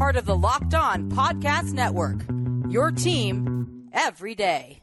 part of the Locked On Podcast Network. Your team every day.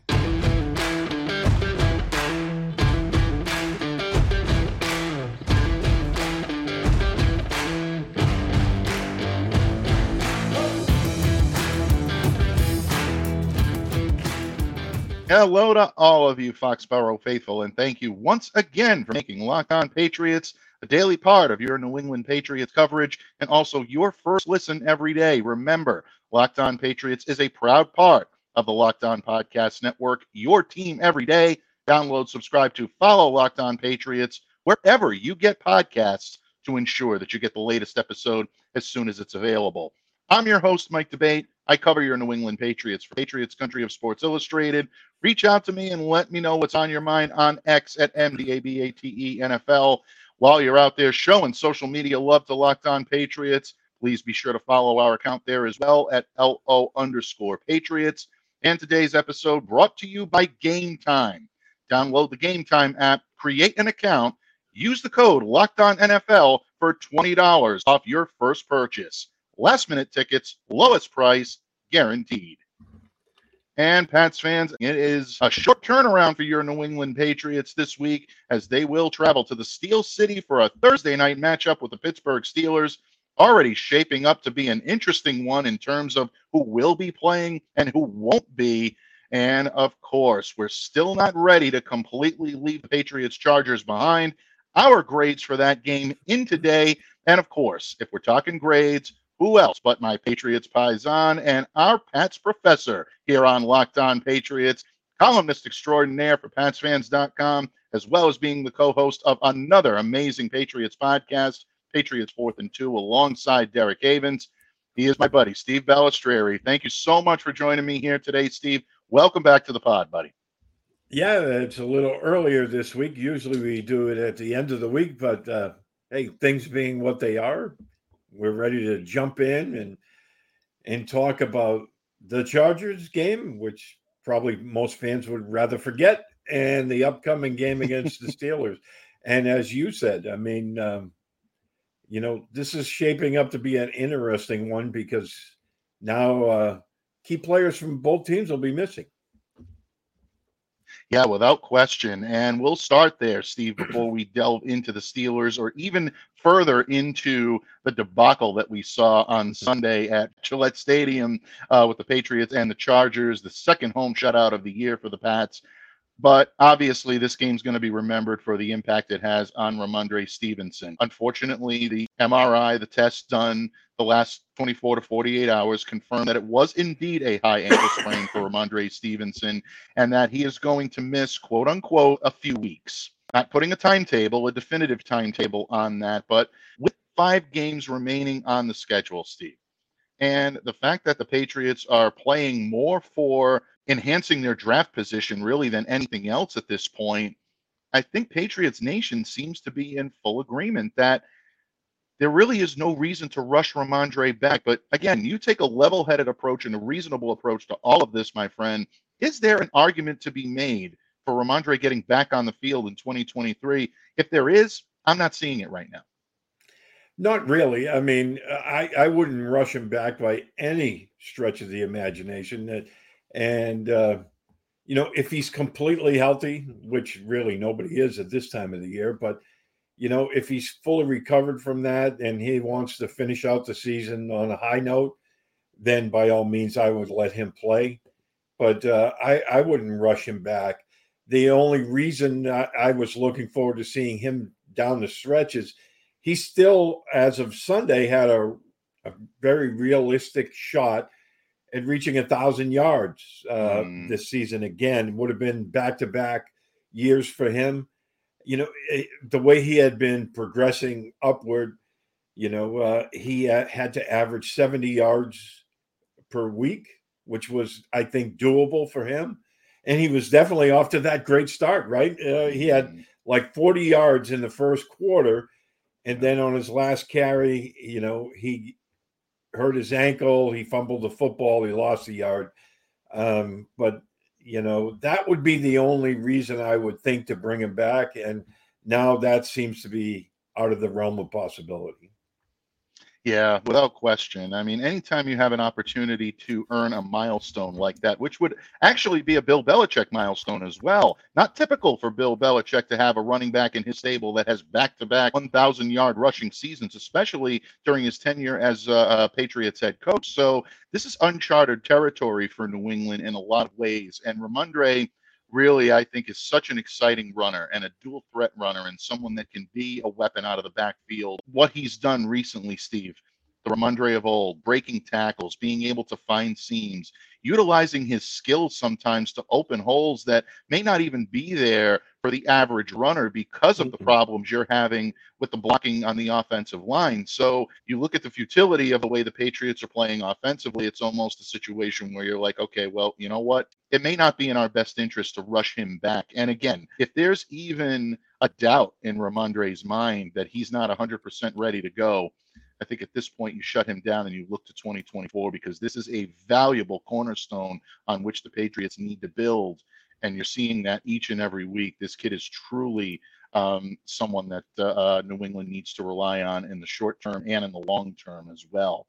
Hello to all of you Foxborough faithful, and thank you once again for making Locked On Patriots a daily part of your New England Patriots coverage and also your first listen every day. Remember, Locked On Patriots is a proud part of the Locked On Podcast Network, your team every day. Download, subscribe to, follow Locked On Patriots wherever you get podcasts to ensure that you get the latest episode as soon as it's available. I'm your host, Mike D'Abate. I cover your New England Patriots for Patriots Country of Sports Illustrated. Reach out to me and let me know what's on your mind on X at MDABATE NFL. While you're out there showing social media love to Locked On Patriots, please be sure to follow our account there as well at LO underscore Patriots. And today's episode brought to you by Game Time. Download the Game Time app, create an account, use the code Locked On NFL for $20 off your first purchase. Last minute tickets, lowest price, guaranteed. And Pats fans, it is a short turnaround for your New England Patriots this week as they will travel to the Steel City for a Thursday night matchup with the Pittsburgh Steelers. Already shaping up to be an interesting one in terms of who will be playing and who won't be. And of course, we're still not ready to completely leave Patriots Chargers behind. Our grades for that game in today. And of course, if we're talking grades, who else but my Patriots Paisan and our Pats professor here on Locked On Patriots, columnist extraordinaire for PatsFans.com, as well as being the co host of another amazing Patriots podcast, Patriots Fourth and Two, alongside Derek Havens. He is my buddy, Steve Balestrieri. Thank you so much for joining me here today, Steve. Welcome back to the pod, buddy. Yeah, it's a little earlier this week. Usually we do it at the end of the week, but uh, hey, things being what they are, we're ready to jump in and and talk about the Chargers game, which probably most fans would rather forget, and the upcoming game against the Steelers. And as you said, I mean, um, you know, this is shaping up to be an interesting one because now uh, key players from both teams will be missing. Yeah, without question. And we'll start there, Steve, before we delve into the Steelers or even further into the debacle that we saw on Sunday at Gillette Stadium uh, with the Patriots and the Chargers, the second home shutout of the year for the Pats. But obviously, this game's going to be remembered for the impact it has on Rhamondre Stevenson. Unfortunately, the MRI, the test done the last 24 to 48 hours, confirmed that it was indeed a high ankle sprain for Rhamondre Stevenson and that he is going to miss, quote unquote, a few weeks. Not putting a timetable, a definitive timetable on that, but with five games remaining on the schedule, Steve. And the fact that the Patriots are playing more for enhancing their draft position really than anything else at this point, I think Patriots Nation seems to be in full agreement that there really is no reason to rush Rhamondre back. But again, you take a level headed approach and a reasonable approach to all of this, my friend. Is there an argument to be made for Rhamondre getting back on the field in 2023? If there is, I'm not seeing it right now. Not really. I mean, I, I wouldn't rush him back by any stretch of the imagination. That and, uh, you know, if he's completely healthy, which really nobody is at this time of the year, but, you know, if he's fully recovered from that and he wants to finish out the season on a high note, then by all means, I would let him play. But uh, I, I wouldn't rush him back. The only reason I, I was looking forward to seeing him down the stretch is he still, as of Sunday, had a, a very realistic shot at reaching a thousand yards uh, mm. this season again. Would have been back to back years for him. You know, it, eh, the way he had been progressing upward, You know, uh, he uh, had to average 70 yards per week, which was, I think, doable for him. And he was definitely off to that great start, right? Uh, he had mm-hmm. like 40 yards in the first quarter. And then on his last carry, you know, he hurt his ankle. He fumbled the football. He lost the yard. Um, but, you know, that would be the only reason I would think to bring him back. And now that seems to be out of the realm of possibility. Yeah, without question. I mean, anytime you have an opportunity to earn a milestone like that, which would actually be a Bill Belichick milestone as well, not typical for Bill Belichick to have a running back in his stable that has back to back 1,000 yard rushing seasons, especially during his tenure as a Patriots head coach. So this is uncharted territory for New England in a lot of ways. And Rhamondre really, I think, is such an exciting runner and a dual threat runner and someone that can be a weapon out of the backfield. What he's done recently, Steve, the Rhamondre of old, breaking tackles, being able to find seams, utilizing his skills sometimes to open holes that may not even be there for the average runner because of the mm-hmm. problems you're having with the blocking on the offensive line. So you look at the futility of the way the Patriots are playing offensively, it's almost a situation where you're like, okay, well, you know what? It may not be in our best interest to rush him back. And again, if there's even a doubt in Rhamondre's mind that he's not 100% ready to go, I think at this point you shut him down and you look to 2024 because this is a valuable cornerstone on which the Patriots need to build. And you're seeing that each and every week. This kid is truly um, someone that uh, uh New England needs to rely on in the short term and in the long term as well.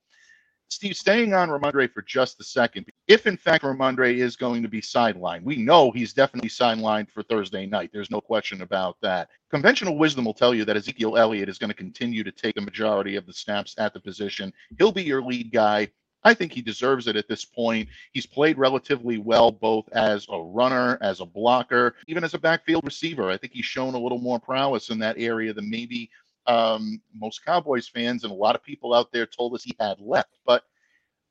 Steve, staying on Rhamondre for just a second, if in fact Rhamondre is going to be sidelined, we know he's definitely sidelined for Thursday night. There's no question about that. Conventional wisdom will tell you that Ezekiel Elliott is going to continue to take a majority of the snaps at the position. He'll be your lead guy. I think he deserves it at this point. He's played relatively well, both as a runner, as a blocker, even as a backfield receiver. I think he's shown a little more prowess in that area than maybe um, most Cowboys fans and a lot of people out there told us he had left. But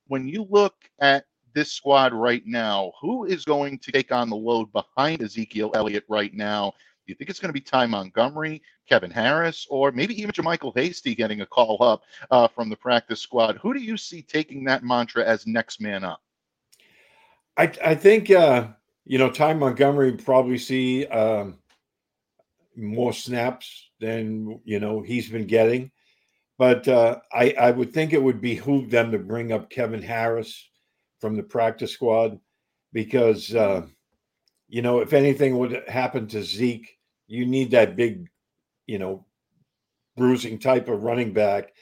when you look at this squad right now, who is going to take on the load behind Ezekiel Elliott right now? Do you think it's going to be Ty Montgomery, Kevin Harris, or maybe even JaMycal Hasty getting a call up uh, from the practice squad? Who do you see taking that mantra as next man up? I, I think, uh, you know, Ty Montgomery probably see um, more snaps than you know he's been getting. But uh, I, I would think it would behoove them to bring up Kevin Harris from the practice squad because uh, you know if anything would happen to Zeke, you need that big, you know, bruising type of running back.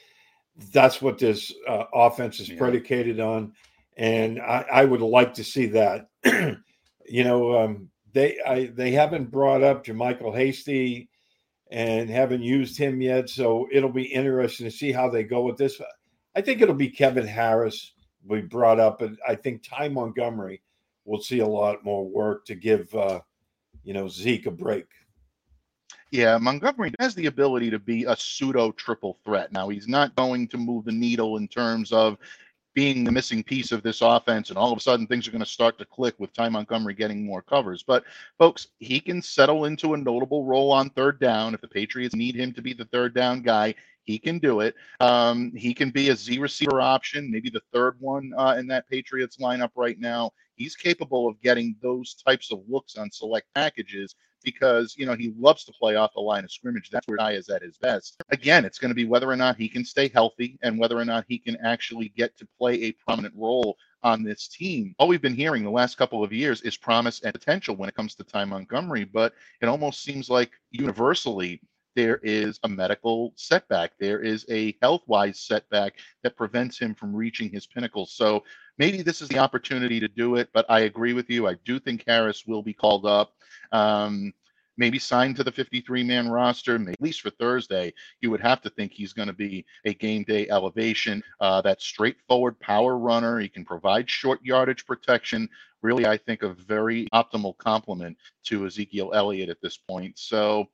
That's what this uh, offense is yeah. predicated on, and I, I, would like to see that. you know, um, they I, they haven't brought up JaMycal Hasty and haven't used him yet, so it'll be interesting to see how they go with this. I think it'll be Kevin Harris we brought up, and I think Ty Montgomery will see a lot more work to give uh, you know Zeke a break. Yeah, Montgomery has the ability to be a pseudo triple threat. Now he's not going to move the needle in terms of being the missing piece of this offense, and all of a sudden things are going to start to click with Ty Montgomery getting more covers. But folks, he can settle into a notable role on third down if the Patriots need him to be the third down guy. He can do it. Um, he can be a Z receiver option, maybe the third one uh, in that Patriots lineup right now. He's capable of getting those types of looks on select packages because you know he loves to play off the line of scrimmage. That's where I is at his best. Again, it's going to be whether or not he can stay healthy and whether or not he can actually get to play a prominent role on this team. All we've been hearing the last couple of years is promise and potential when it comes to Ty Montgomery, but it almost seems like universally there is a medical setback. There is a health wise setback that prevents him from reaching his pinnacle. So maybe this is the opportunity to do it, but I agree with you. I do think Harris will be called up. Um, maybe signed to the 53 man roster, at least for Thursday, you would have to think he's going to be a game day elevation. Uh, that straightforward power runner. He can provide short yardage protection. Really, I think a very optimal complement to Ezekiel Elliott at this point. So,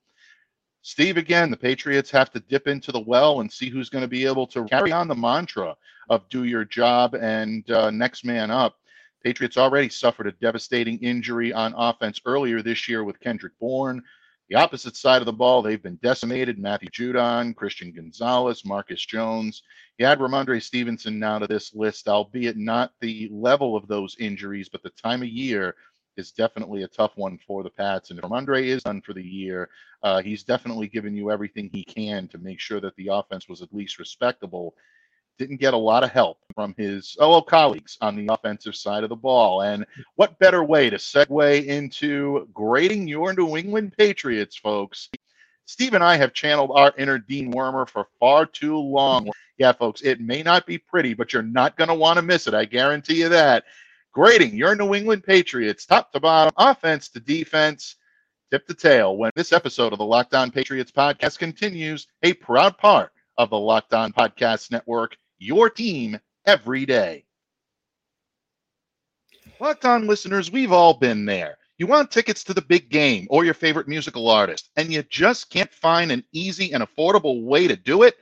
Steve, again, the Patriots have to dip into the well and see who's going to be able to carry on the mantra of do your job and uh, next man up. Patriots already suffered a devastating injury on offense earlier this year with Kendrick Bourne. The opposite side of the ball, they've been decimated. Matthew Judon, Christian Gonzalez, Marcus Jones. You add Rhamondre Stevenson now to this list, albeit not the level of those injuries, but the time of year is definitely a tough one for the Pats. And if Rhamondre is done for the year, uh, he's definitely given you everything he can to make sure that the offense was at least respectable. Didn't get a lot of help from his fellow colleagues on the offensive side of the ball. And what better way to segue into grading your New England Patriots, folks? Steve and I have channeled our inner Dean Wormer for far too long. Yeah, folks, it may not be pretty, but you're not going to want to miss it. I guarantee you that grading your New England Patriots top to bottom, offense to defense, tip to tail. When this episode of the Locked On Patriots podcast continues, a proud part of the Locked On Podcast Network, your team every day. Locked On listeners, we've all been there. You want tickets to the big game or your favorite musical artist, and you just can't find an easy and affordable way to do it?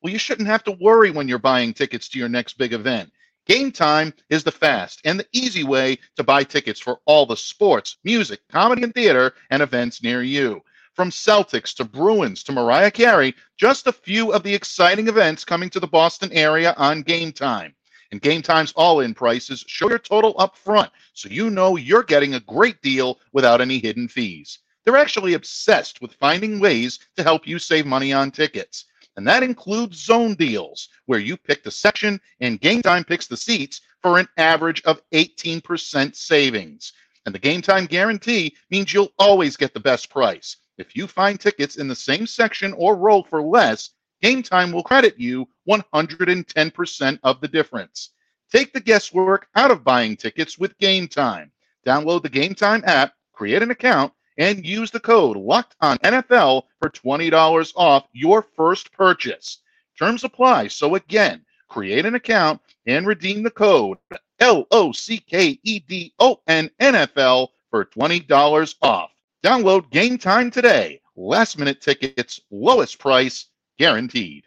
Well, you shouldn't have to worry when you're buying tickets to your next big event. Game Time is the fast and the easy way to buy tickets for all the sports, music, comedy, and theater and events near you. From Celtics to Bruins to Mariah Carey, just a few of the exciting events coming to the Boston area on Game Time. And Game Time's all in prices show your total up front so you know you're getting a great deal without any hidden fees. They're actually obsessed with finding ways to help you save money on tickets and that includes zone deals, where you pick the section and Game Time picks the seats for an average of 18% savings. And the Game Time guarantee means you'll always get the best price. If you find tickets in the same section or row for less, Game Time will credit you 110% of the difference. Take the guesswork out of buying tickets with Game Time. Download the Game Time app, create an account, and use the code locked on NFL for $20 off your first purchase. Terms apply. So again, create an account and redeem the code L O C K E D O N NFL for $20 off. Download game time today. Last minute tickets, lowest price guaranteed.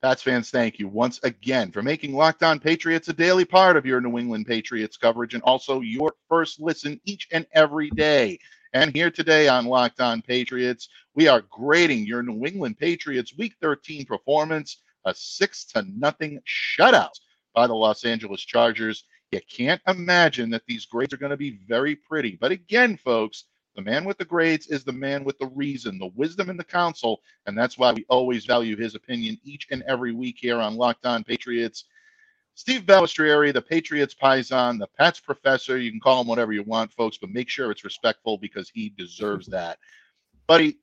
Pats fans, thank you once again for making Locked On Patriots a daily part of your New England Patriots coverage and also your first listen each and every day. And here today on Locked On Patriots, we are grading your New England Patriots Week 13 performance, a six to nothing shutout by the Los Angeles Chargers. You can't imagine that these grades are going to be very pretty. But again, folks, the man with the grades is the man with the reason, the wisdom, and the counsel. And that's why we always value his opinion each and every week here on Locked On Patriots. Steve Balestrieri, the Patriots Paisan, the Pats professor. You can call him whatever you want, folks, but make sure it's respectful because he deserves that. Buddy,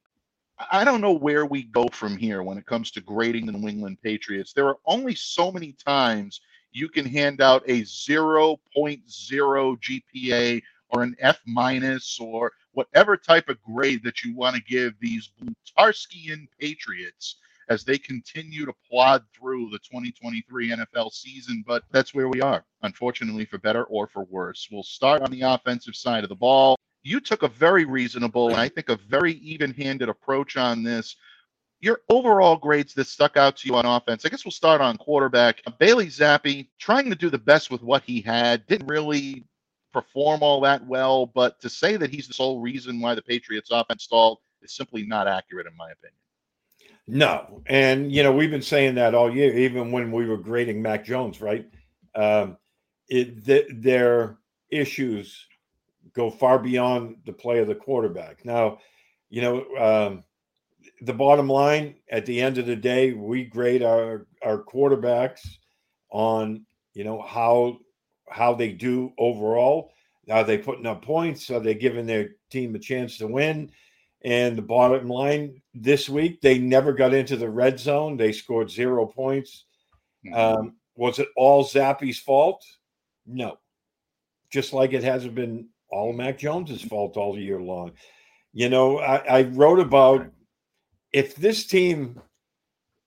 I don't know where we go from here when it comes to grading the New England Patriots. There are only so many times you can hand out a 0.0 GPA or an F minus or whatever type of grade that you want to give these Blutarskian Patriots as they continue to plod through the 2023 NFL season. But that's where we are, unfortunately, for better or for worse. We'll start on the offensive side of the ball. You took a very reasonable and I think a very even handed approach on this. Your overall grades that stuck out to you on offense, I guess we'll start on quarterback. Bailey Zappe trying to do the best with what he had, didn't really perform all that well, but to say that he's the sole reason why the Patriots offense stalled is simply not accurate, in my opinion. No, and you know we've been saying that all year, even when we were grading Mac Jones, right? Um, it th- their issues go far beyond the play of the quarterback. Now, you know, um, the bottom line at the end of the day, we grade our our quarterbacks on you know how how they do overall. Are they putting up points? Are they giving their team a chance to win? And the bottom line this week, they never got into the red zone. They scored zero points. Mm-hmm. Um, was it all Zappe's fault? No. Just like it hasn't been all Mac Jones's fault all year long. You know, I, I wrote about if this team,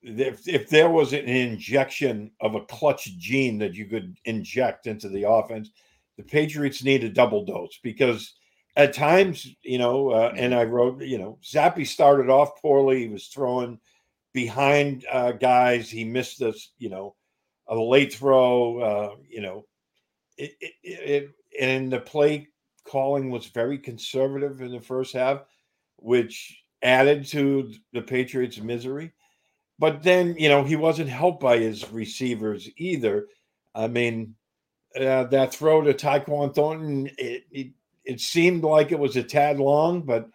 if, if there was an injection of a clutch gene that you could inject into the offense, the Patriots need a double dose because at times, you know, uh, and I wrote, you know, Zappe started off poorly. He was throwing behind uh, guys. He missed this, you know, a late throw. Uh, you know, it, it, it, and the play calling was very conservative in the first half, which added to the Patriots' misery. But then, you know, he wasn't helped by his receivers either. I mean, uh, that throw to Tyquan Thornton, it, it, it seemed like it was a tad long, but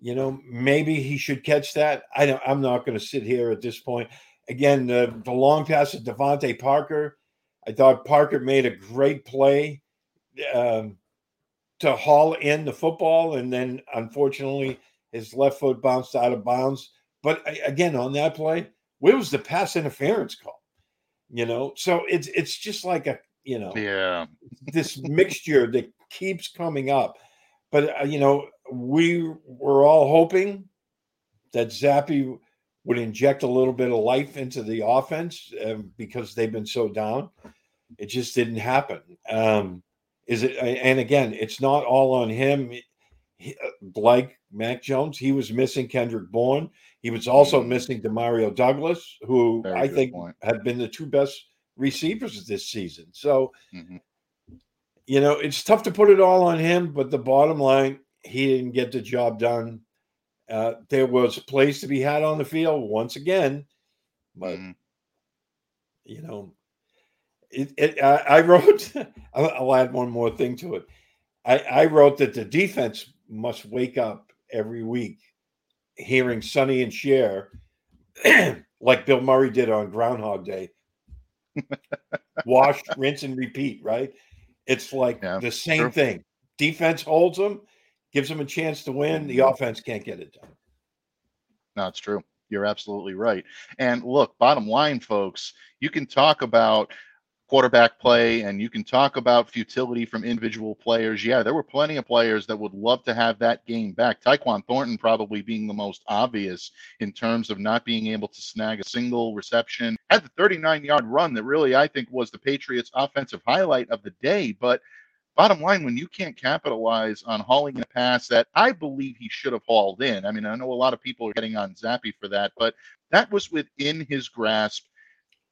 you know, maybe he should catch that. I don't, I'm not going to sit here at this point. Again, the, the long pass to DeVante Parker. I thought Parker made a great play um, to haul in the football, and then unfortunately his left foot bounced out of bounds. But again, on that play, where was the pass interference call? You know, so it's it's just like a you know, yeah, this mixture that keeps coming up. But uh, you know, we were all hoping that Zappe would inject a little bit of life into the offense um, because they've been so down. It just didn't happen. Um, is it? And again, it's not all on him. He, uh, like Mac Jones, he was missing Kendrick Bourne. He was also missing Demario Douglas, who Very I think point. have been the two best receivers this season. So, mm-hmm. you know, it's tough to put it all on him, but the bottom line, he didn't get the job done. Uh, there was a place to be had on the field once again, but mm-hmm. you know, it, it I, I, wrote. I'll, I'll, add one more thing to it. I, I wrote that the defense must wake up every week, hearing Sonny and Cher, like Bill Murray did on Groundhog Day. Wash, rinse, and repeat. Right? It's like yeah, the same sure. thing. Defense holds them, gives them a chance to win. The mm-hmm. offense can't get it done. No, it's true. You're absolutely right. And look, bottom line, folks, you can talk about quarterback play and you can talk about futility from individual players. Yeah, there were plenty of players that would love to have that game back. Tyquan Thornton probably being the most obvious in terms of not being able to snag a single reception. Had the 39 yard run that really I think was the Patriots offensive highlight of the day, but bottom line, when you can't capitalize on hauling in a pass that I believe he should have hauled in, I mean, I know a lot of people are getting on Zappe for that, but that was within his grasp.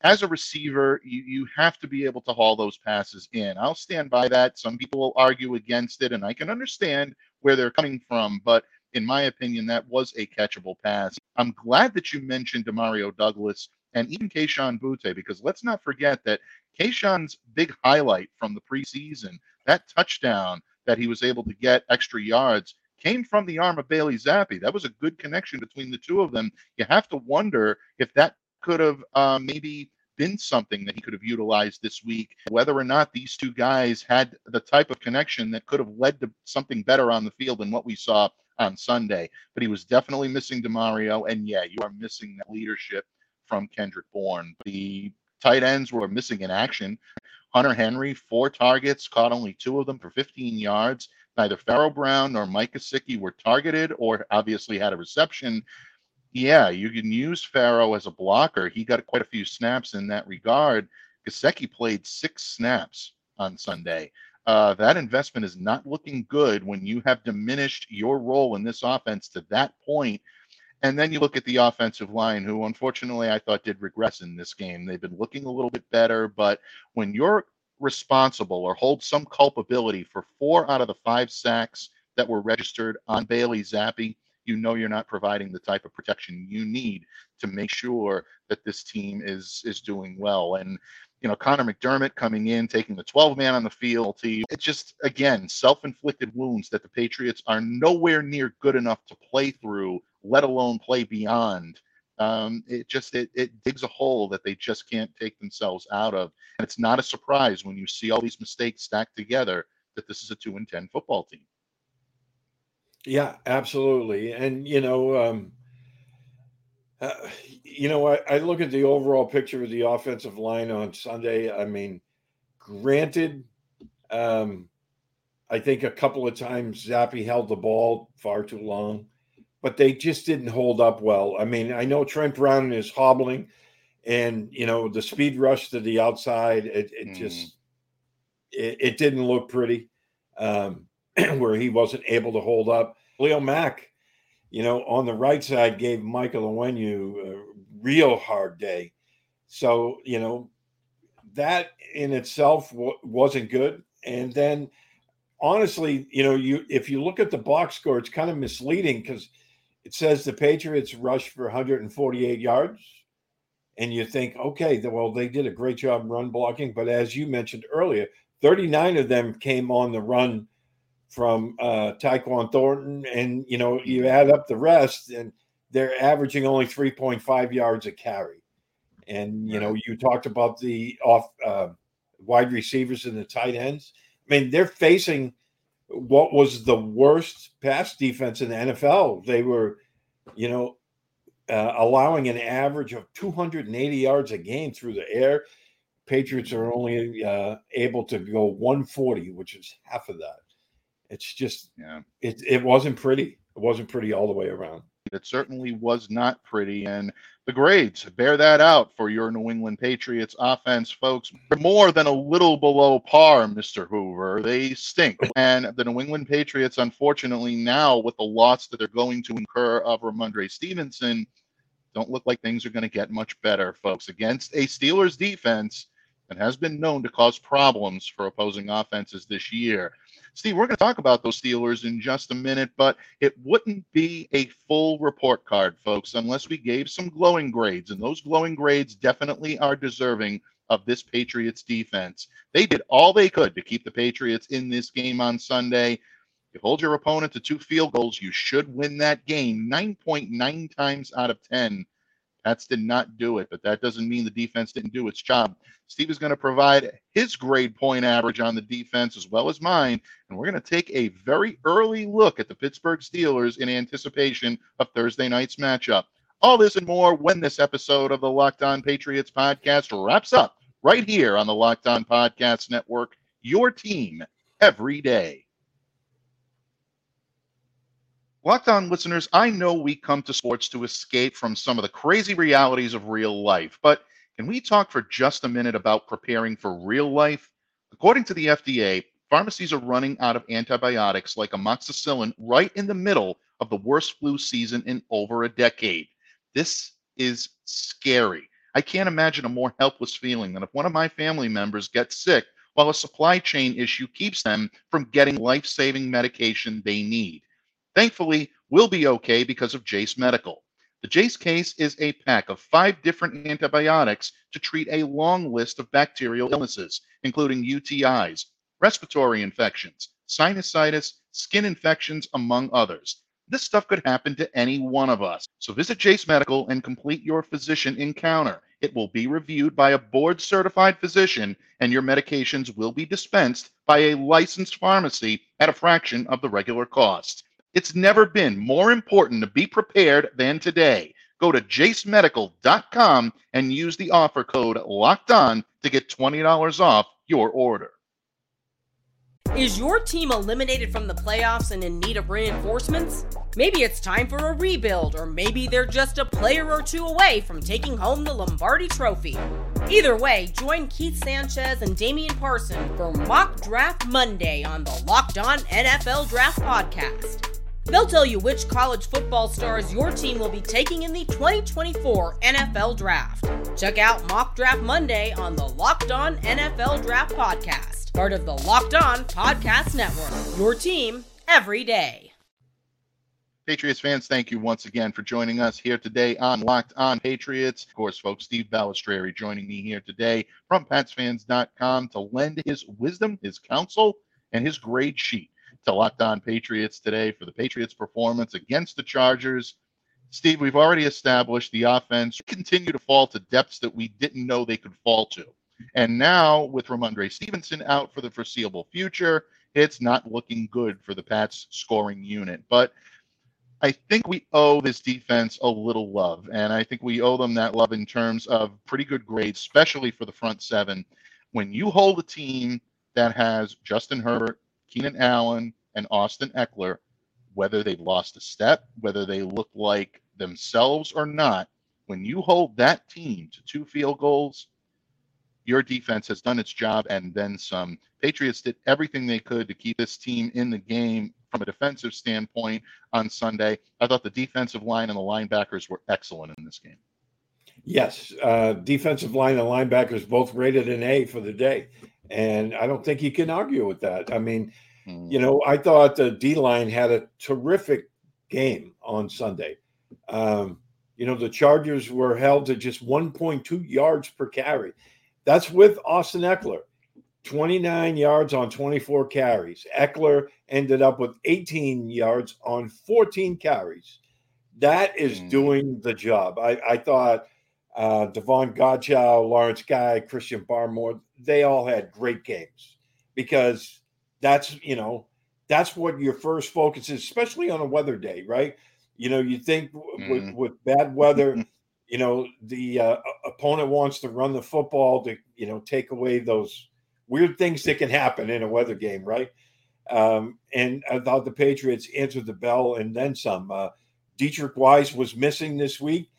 As a receiver, you, you have to be able to haul those passes in. I'll stand by that. Some people will argue against it, and I can understand where they're coming from, but in my opinion, that was a catchable pass. I'm glad that you mentioned Demario Douglas and even Kayshon Boutte, because let's not forget that Kayshon's big highlight from the preseason that touchdown that he was able to get extra yards came from the arm of Bailey Zappe. That was a good connection between the two of them. You have to wonder if that could have um, maybe been something that he could have utilized this week, whether or not these two guys had the type of connection that could have led to something better on the field than what we saw on Sunday. But he was definitely missing Demario, and yeah, you are missing that leadership from Kendrick Bourne. The tight ends were missing in action. Hunter Henry, four targets, caught only two of them for 15 yards. Neither Pharaoh Brown nor Mike Gesicki were targeted or obviously had a reception. Yeah, you can use Pharaoh as a blocker. He got quite a few snaps in that regard. Gesicki played six snaps on Sunday. Uh, that investment is not looking good when you have diminished your role in this offense to that point. and then you look at the offensive line, who unfortunately I thought did regress in this game. They've been looking a little bit better, but when you're responsible or hold some culpability for four out of the five sacks that were registered on Bailey Zappe, you know you're not providing the type of protection you need to make sure that this team is is doing well. And you know, Connor McDermott coming in, taking the 12 man on the field. It's just, again, self inflicted wounds that the Patriots are nowhere near good enough to play through let alone play beyond. Um, it just it, it digs a hole that they just can't take themselves out of. And it's not a surprise when you see all these mistakes stacked together that this is a two and ten football team. Yeah, absolutely. And you know, um, uh, you know, I, I look at the overall picture of the offensive line on Sunday. I mean, granted, um, I think a couple of times Zappe held the ball far too long, but they just didn't hold up well. I mean, I know Trent Brown is hobbling, and you know the speed rush to the outside. It, it mm. just it, it, didn't look pretty, um, where he wasn't able to hold up. Leo Mack, you know, on the right side gave Michael Onwenu a real hard day. So you know that in itself w- wasn't good, and then honestly, you know, you if you look at the box score, it's kind of misleading because it says the Patriots rushed for 148 yards, and you think, okay, well, they did a great job run blocking, but as you mentioned earlier, 39 of them came on the run from uh, Tyquan Thornton, and you know, you add up the rest, and they're averaging only 3.5 yards a carry. And you know, you talked about the off uh, wide receivers and the tight ends I mean, they're facing what was the worst pass defense in the NFL. They were, you know, uh, allowing an average of 280 yards a game through the air. Patriots are only uh, able to go 140, which is half of that. It's just, yeah, it, it wasn't pretty. It wasn't pretty all the way around. It certainly was not pretty. And the grades bear that out for your New England Patriots offense, folks. More than a little below par, Mr. Hoover. They stink. And the New England Patriots, unfortunately, now with the loss that they're going to incur of Rhamondre Stevenson, don't look like things are going to get much better, folks. Against a Steelers defense that has been known to cause problems for opposing offenses this year. Steve, we're going to talk about those Steelers in just a minute, but it wouldn't be a full report card, folks, unless we gave some glowing grades. And those glowing grades definitely are deserving of this Patriots defense. They did all they could to keep the Patriots in this game on Sunday. If you hold your opponent to two field goals, you should win that game 9.9 times out of 10 Pats did not do it, but that doesn't mean the defense didn't do its job. Steve is going to provide his grade point average on the defense as well as mine, and we're going to take a very early look at the Pittsburgh Steelers in anticipation of Thursday night's matchup. All this and more when this episode of the Locked On Patriots podcast wraps up right here on the Locked On Podcast Network, your team every day. Locked on listeners, I know we come to sports to escape from some of the crazy realities of real life, but can we talk for just a minute about preparing for real life? According to the FDA, pharmacies are running out of antibiotics like amoxicillin right in the middle of the worst flu season in over a decade. This is scary. I can't imagine a more helpless feeling than if one of my family members gets sick while a supply chain issue keeps them from getting life saving medication they need. Thankfully, we'll be okay because of Jase Medical. The Jase case is a pack of five different antibiotics to treat a long list of bacterial illnesses, including UTIs, respiratory infections, sinusitis, skin infections, among others. This stuff could happen to any one of us. So visit Jase Medical and complete your physician encounter. It will be reviewed by a board certified physician, and your medications will be dispensed by a licensed pharmacy at a fraction of the regular cost. It's never been more important to be prepared than today. Go to jasemedical.com and use the offer code locked on to get $20 off your order. Is your team eliminated from the playoffs and in need of reinforcements? Maybe it's time for a rebuild, or maybe they're just a player or two away from taking home the Lombardi Trophy. Either way, join Keith Sanchez and Damian Parson for Mock Draft Monday on the Locked On NFL Draft Podcast. They'll tell you which college football stars your team will be taking in the 2024 NFL Draft. Check out Mock Draft Monday on the Locked On NFL Draft Podcast, part of the Locked On Podcast Network. Your team every day. Patriots fans, thank you once again for joining us here today on Locked On Patriots. Of course, folks, Steve Balestrieri joining me here today from PatsFans.com to lend his wisdom, his counsel, and his grade sheet to Locked On Patriots today for the Patriots' performance against the Chargers. Steve, we've already established the offense continue to fall to depths that we didn't know they could fall to. And now, with Rhamondre Stevenson out for the foreseeable future, it's not looking good for the Pats scoring unit. But I think we owe this defense a little love. And I think we owe them that love in terms of pretty good grades, especially for the front seven. When you hold a team that has Justin Herbert, Keenan Allen and Austin Ekeler, whether they've lost a step, whether they look like themselves or not, when you hold that team to two field goals, your defense has done its job and then some. Patriots did everything they could to keep this team in the game from a defensive standpoint on Sunday. I thought the defensive line and the linebackers were excellent in this game. Yes, uh, defensive line and linebackers both rated an A for the day, and I don't think you can argue with that. I mean, mm. you know, I thought the D line had a terrific game on Sunday. Um, you know, the Chargers were held to just 1.2 yards per carry. That's with Austin Ekeler, 29 yards on 24 carries. Ekeler ended up with 18 yards on 14 carries. That is mm. doing the job. I, I thought uh, Davon Godchaux, Lawrence Guy, Christian Barmore, they all had great games because that's, you know, that's what your first focus is, especially on a weather day, right? You know, you think mm. with, with bad weather, you know, the uh, opponent wants to run the football to, you know, take away those weird things that can happen in a weather game, right? Um, and I thought the Patriots answered the bell and then some. Uh, Deatrich Wise was missing this week.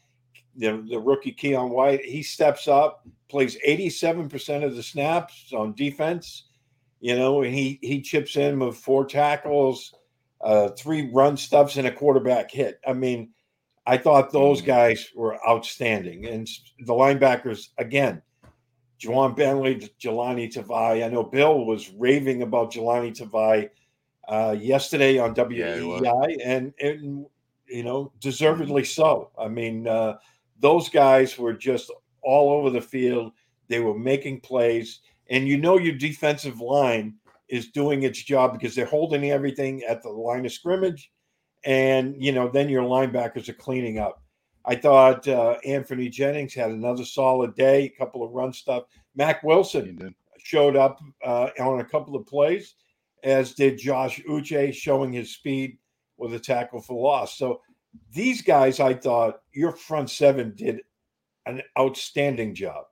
The, the rookie Keion White, he steps up, plays 87% of the snaps on defense, you know, and he he chips in with four tackles, uh, three run stuffs, and a quarterback hit. I mean, I thought those mm. guys were outstanding. And the linebackers, again, Ja'Whaun Bentley, Jahlani Tavai. I know Bill was raving about Jahlani Tavai uh, yesterday on WEEI, yeah, and, and, you know, deservedly so. I mean, uh, those guys were just all over the field. They were making plays. And you know, your defensive line is doing its job because they're holding everything at the line of scrimmage and you know then your linebackers are cleaning up. I thought uh, Anfernee Jennings had another solid day, a couple of run stuff. Mack Wilson showed up uh, on a couple of plays, as did Josh Uche, showing his speed with a tackle for loss. So these guys, I thought your front seven did an outstanding job.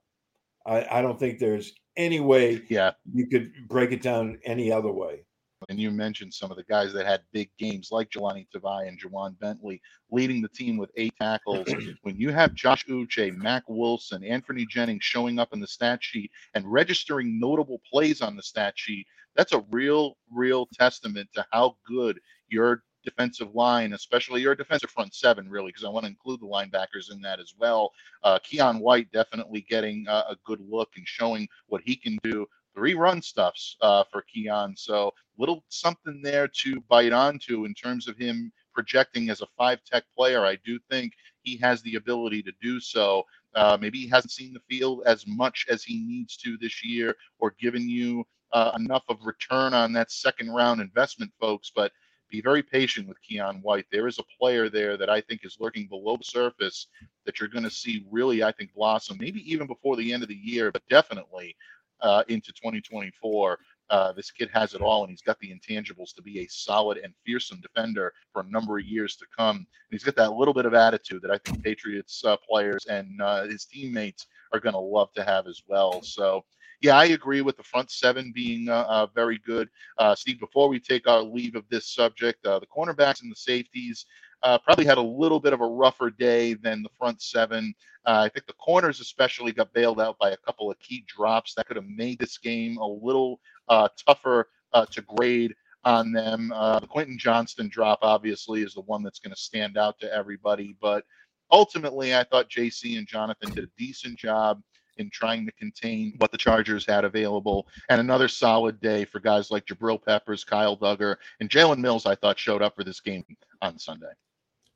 I, I don't think there's any way yeah. you could break it down any other way. And you mentioned some of the guys that had big games like Jahlani Tavai and Ja'Whaun Bentley leading the team with eight tackles. when you have Josh Uche, Mack Wilson, Anthony Jennings showing up in the stat sheet and registering notable plays on the stat sheet, that's a real, real testament to how good your defensive line, especially your defensive front seven, really, because I want to include the linebackers in that as well. Uh, Keion White definitely getting uh, a good look and showing what he can do three run stuffs uh, for Keion, So little something there to bite onto in terms of him projecting as a five tech player. I do think he has the ability to do so. Uh, maybe he hasn't seen the field as much as he needs to this year or given you uh, enough of return on that second round investment, folks. But be very patient with Keion White. There is a player there that I think is lurking below the surface that you're going to see really, I think, blossom, maybe even before the end of the year, but definitely uh, into 2024. Uh, this kid has it all, and he's got the intangibles to be a solid and fearsome defender for a number of years to come. And he's got that little bit of attitude that I think Patriots uh, players and uh, his teammates are going to love to have as well. So, yeah, I agree with the front seven being uh, uh, very good. Uh, Steve, before we take our leave of this subject, the cornerbacks and the safeties uh, probably had a little bit of a rougher day than the front seven. Uh, I think the corners especially got bailed out by a couple of key drops that could have made this game a little uh, tougher uh, to grade on them. Uh, the Quentin Johnston drop obviously is the one that's going to stand out to everybody, but ultimately I thought JC and Jonathan did a decent job in trying to contain what the Chargers had available. And another solid day for guys like Jabril Peppers, Kyle Dugger, and Jalen Mills, I thought showed up for this game on Sunday.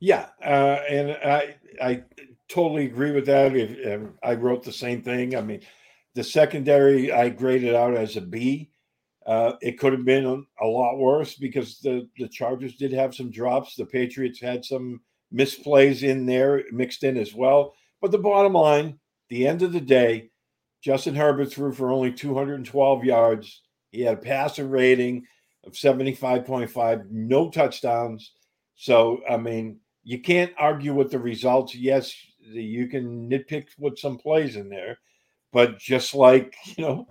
Yeah, uh, and I I totally agree with that. I wrote the same thing. I mean, the secondary I graded out as a B. Uh, it could have been a, lot worse because the the Chargers did have some drops. The Patriots had some misplays in there mixed in as well. But the bottom line, the end of the day, Justin Herbert threw for only 212 yards. He had a passer rating of 75.5, no touchdowns. So, I mean, you can't argue with the results. Yes, you can nitpick with some plays in there, but just like you know,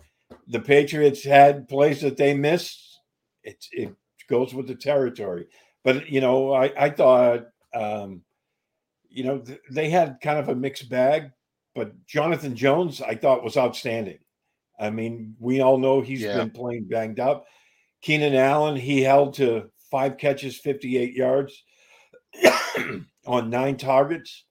the Patriots had plays that they missed, It it goes with the territory. But you know, I I thought um, you know th- they had kind of a mixed bag. But Jonathan Jones, I thought was outstanding. I mean, we all know he's Yeah. been playing banged up. Keenan Allen, he held to five catches, 58 yards on nine targets.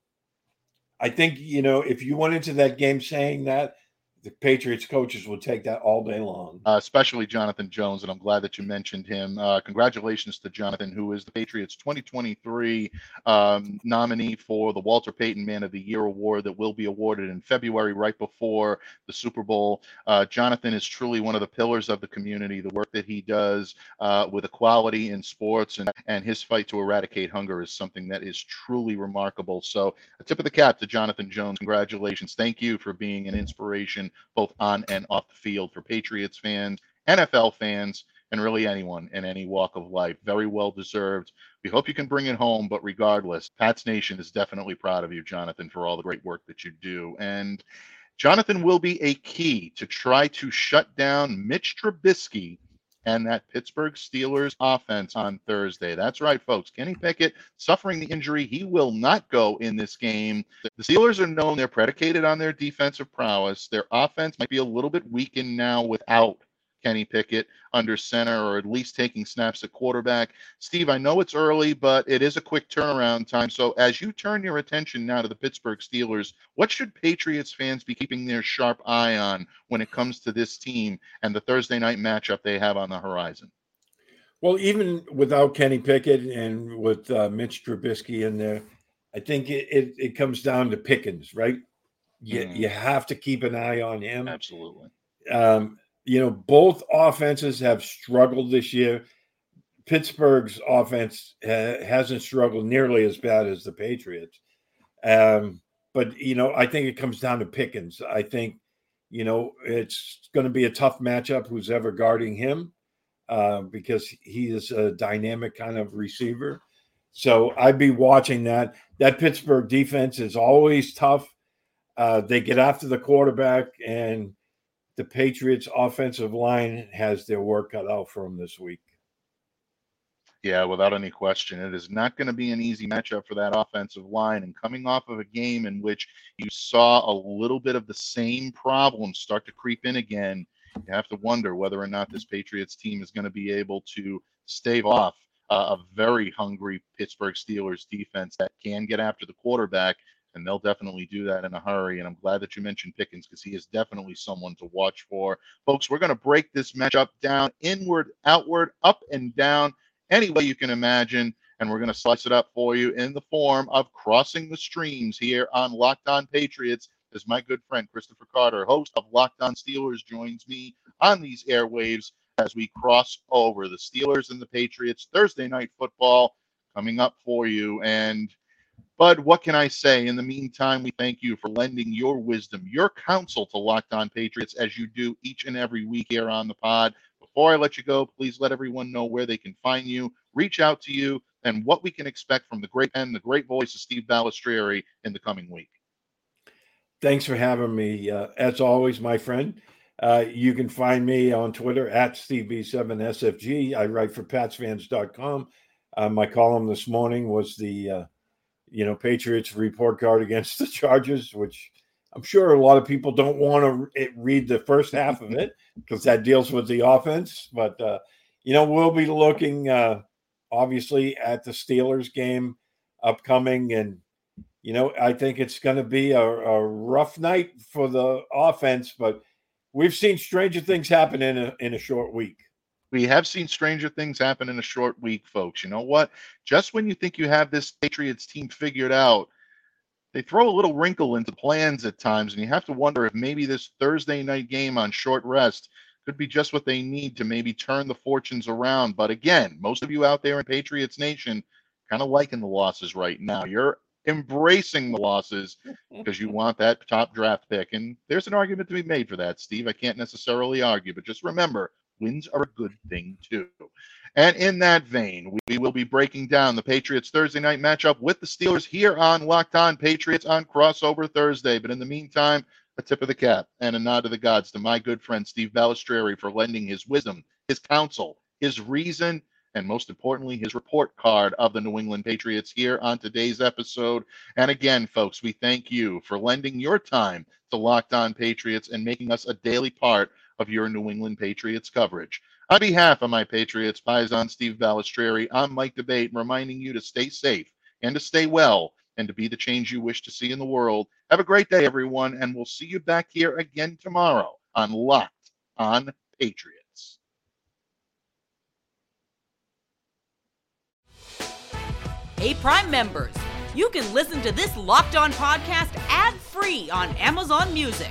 I think, you know, if you went into that game saying that, the Patriots coaches would take that all day long. uh, especially Jonathan Jones, and I'm glad that you mentioned him. Uh, congratulations to Jonathan, who is the Patriots 2023 um, nominee for the Walter Payton Man of the Year award that will be awarded in February, right before the Super Bowl. Uh, Jonathan is truly one of the pillars of the community. The work that he does uh, with equality in sports and, and his fight to eradicate hunger is something that is truly remarkable. So, a tip of the cap to Jonathan Jones. Congratulations. Thank you for being an inspiration both on and off the field for Patriots fans, NFL fans, and really anyone in any walk of life. Very well deserved. We hope you can bring it home, but regardless, Pats Nation is definitely proud of you, Jonathan, for all the great work that you do. And Jonathan will be a key to try to shut down Mitch Trubisky and that Pittsburgh Steelers offense on Thursday. That's right, folks. Kenny Pickett suffering the injury. He will not go in this game. The Steelers are known, they're predicated on their defensive prowess. Their offense might be a little bit weakened now without Kenny Pickett under center or at least taking snaps at quarterback. Steve, I know it's early, but it is a quick turnaround time. So as you turn your attention now to the Pittsburgh Steelers, what should Patriots fans be keeping their sharp eye on when it comes to this team and the Thursday night matchup they have on the horizon? Well, even without Kenny Pickett and with uh, Mitch Trubisky in there, I think it, it, it comes down to Pickens, right? You, Mhm. you have to keep an eye on him. Absolutely. Um, you know, both offenses have struggled this year. Pittsburgh's offense ha- hasn't struggled nearly as bad as the Patriots. Um, but, you know, I think it comes down to Pickens. I think, you know, it's going to be a tough matchup who's ever guarding him uh, because he is a dynamic kind of receiver. So I'd be watching that. That Pittsburgh defense is always tough. Uh, they get after the quarterback, and the Patriots' offensive line has their work cut out for them this week. Yeah, without any question. It is not going to be an easy matchup for that offensive line. And coming off of a game in which you saw a little bit of the same problems start to creep in again, you have to wonder whether or not this Patriots team is going to be able to stave off uh, a very hungry Pittsburgh Steelers defense that can get after the quarterback. And they'll definitely do that in a hurry. And I'm glad that you mentioned Pickens because he is definitely someone to watch for. Folks, we're going to break this matchup down inward, outward, up, and down any way you can imagine. And we're going to slice it up for you in the form of crossing the streams here on Locked On Patriots. As my good friend Christopher Carter, host of Locked On Steelers, joins me on these airwaves as we cross over the Steelers and the Patriots Thursday night football coming up for you. And Bud, what can I say? In the meantime, we thank you for lending your wisdom, your counsel to Locked On Patriots as you do each and every week here on the pod. Before I let you go, please let everyone know where they can find you, reach out to you, and what we can expect from the great and the great voice of Steve Balestrieri in the coming week. Thanks for having me. Uh, as always, my friend, uh, you can find me on Twitter at SteveB7SFG. I write for PatsFans.com. Uh, my column this morning was the, uh, you know, Patriots report card against the Chargers, which I'm sure a lot of people don't want to read the first half of it because that deals with the offense. But, uh, you know, we'll be looking uh, obviously at the Steelers game upcoming. And, you know, I think it's going to be a, a rough night for the offense, but we've seen stranger things happen in a, in a short week. We have seen stranger things happen in a short week, folks. You know what? Just when you think you have this Patriots team figured out, they throw a little wrinkle into plans at times, and you have to wonder if maybe this Thursday night game on short rest could be just what they need to maybe turn the fortunes around. But again, most of you out there in Patriots Nation kind of liking the losses right now. You're embracing the losses because you want that top draft pick. And there's an argument to be made for that, Steve. I can't necessarily argue, but just remember wins are a good thing too. And in that vein, we will be breaking down the Patriots Thursday night matchup with the Steelers here on Locked On Patriots on Crossover Thursday. But in the meantime, a tip of the cap and a nod to the gods to my good friend Steve Balestrieri for lending his wisdom, his counsel, his reason, and most importantly, his report card of the New England Patriots here on today's episode. And again, folks, we thank you for lending your time to Locked On Patriots and making us a daily part of your New England Patriots coverage. On behalf of my Patriots Paisan Steve Balestrieri, I'm Mike D'Abate, reminding you to stay safe and to stay well and to be the change you wish to see in the world. Have a great day, everyone, and we'll see you back here again tomorrow on Locked On Patriots. Hey, Prime members, you can listen to this Locked On podcast ad free on Amazon Music.